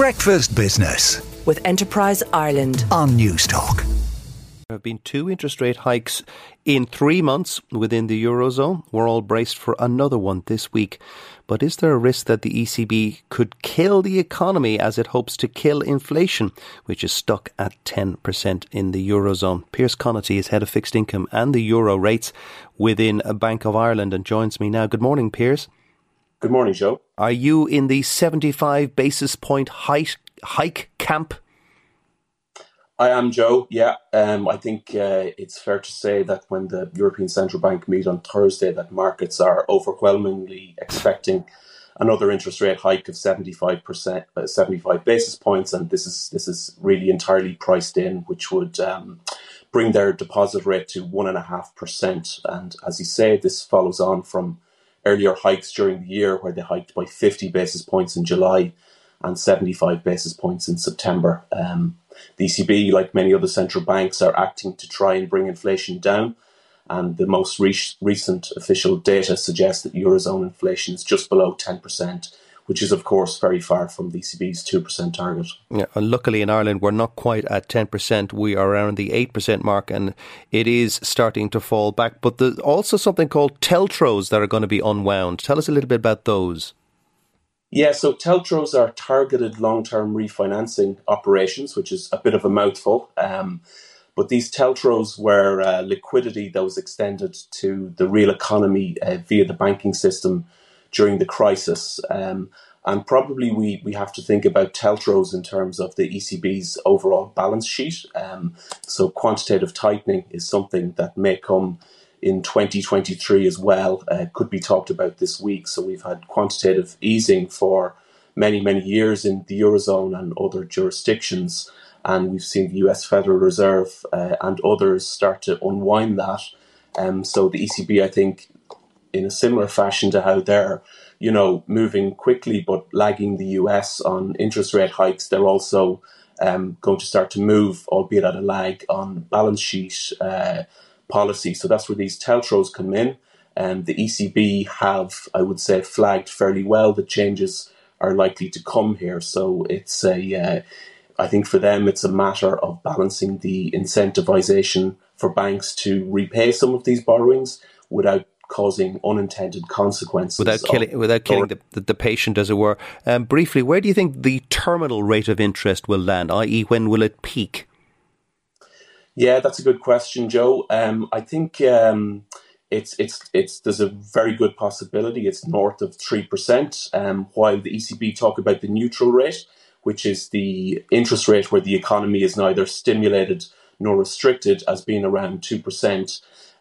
Breakfast Business with Enterprise Ireland on Newstalk. There have been two interest rate hikes in three months within the Eurozone. We're all braced for another one this week. But is there a risk that the ECB could kill the economy as it hopes to kill inflation, which is stuck at 10% in the Eurozone? Pierce Connaughty is head of fixed income and the Euro rates within a Bank of Ireland and joins me now. Good morning, Pierce. Good morning, Joe. Are you in the 75 basis point hike, hike camp? I am, Joe. Yeah, um, I think uh, it's fair to say that when the European Central Bank meet on Thursday, that markets are overwhelmingly expecting another interest rate hike of 75 percent, uh, 75 basis points, and this is this is really entirely priced in, which would um, bring their deposit rate to one and a half percent. And as you say, this follows on from earlier hikes during the year where they hiked by 50 basis points in July and 75 basis points in September. Um, the ECB, like many other central banks, are acting to try and bring inflation down. And the most re- recent official data suggests that Eurozone inflation is just below 10%, which is, of course, very far from the ECB's 2% target. Yeah, and luckily in Ireland, we're not quite at 10%. We are around the 8% mark, and it is starting to fall back. But there's also something called TLTROs that are going to be unwound. Tell us a little bit about those. Yeah, so TLTROs are targeted long term refinancing operations, which is a bit of a mouthful. Um, but these TLTROs were uh, liquidity that was extended to the real economy uh, via the banking system during the crisis. Um, and probably we, we have to think about TLTROs in terms of the ECB's overall balance sheet. Um, so quantitative tightening is something that may come in 2023 as well, uh, could be talked about this week. So we've had quantitative easing for many, many years in the Eurozone and other jurisdictions. And we've seen the US Federal Reserve uh, and others start to unwind that. Um, so the ECB, I think, in a similar fashion to how they're, you know, moving quickly but lagging the US on interest rate hikes, they're also um, going to start to move, albeit at a lag, on balance sheet uh, policy. So that's where these TLTROs come in. And the ECB have, I would say, flagged fairly well that changes are likely to come here. So it's a, uh, I think for them, it's a matter of balancing the incentivization for banks to repay some of these borrowings without causing unintended consequences. Without killing, without killing the, the, the, patient, as it were. Um, briefly, where do you think the terminal rate of interest will land, i.e., when will it peak? Yeah, that's a good question, Joe. Um, I think um, it's it's it's there's a very good possibility it's north of three percent. Um, while the ECB talk about the neutral rate, which is the interest rate where the economy is neither stimulated nor restricted, as being around two percent.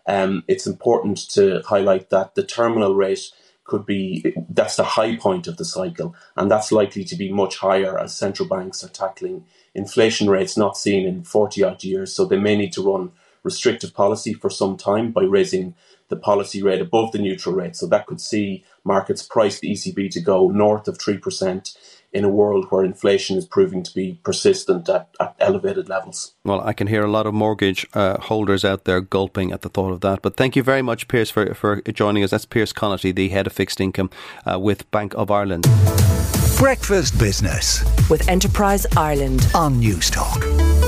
Um, it's important to highlight that the terminal rate could be that's the high point of the cycle, and that's likely to be much higher as central banks are tackling inflation rates not seen in 40 odd years. So they may need to run restrictive policy for some time by raising the policy rate above the neutral rate. So that could see markets price the ECB to go north of 3% in a world where inflation is proving to be persistent at, at elevated levels. Well, I can hear a lot of mortgage uh, holders out there gulping at the thought of that. But thank you very much, Pierce, for, for joining us. That's Pierce Connaughty, the head of fixed income uh, with Bank of Ireland. Breakfast Business with Enterprise Ireland on Newstalk.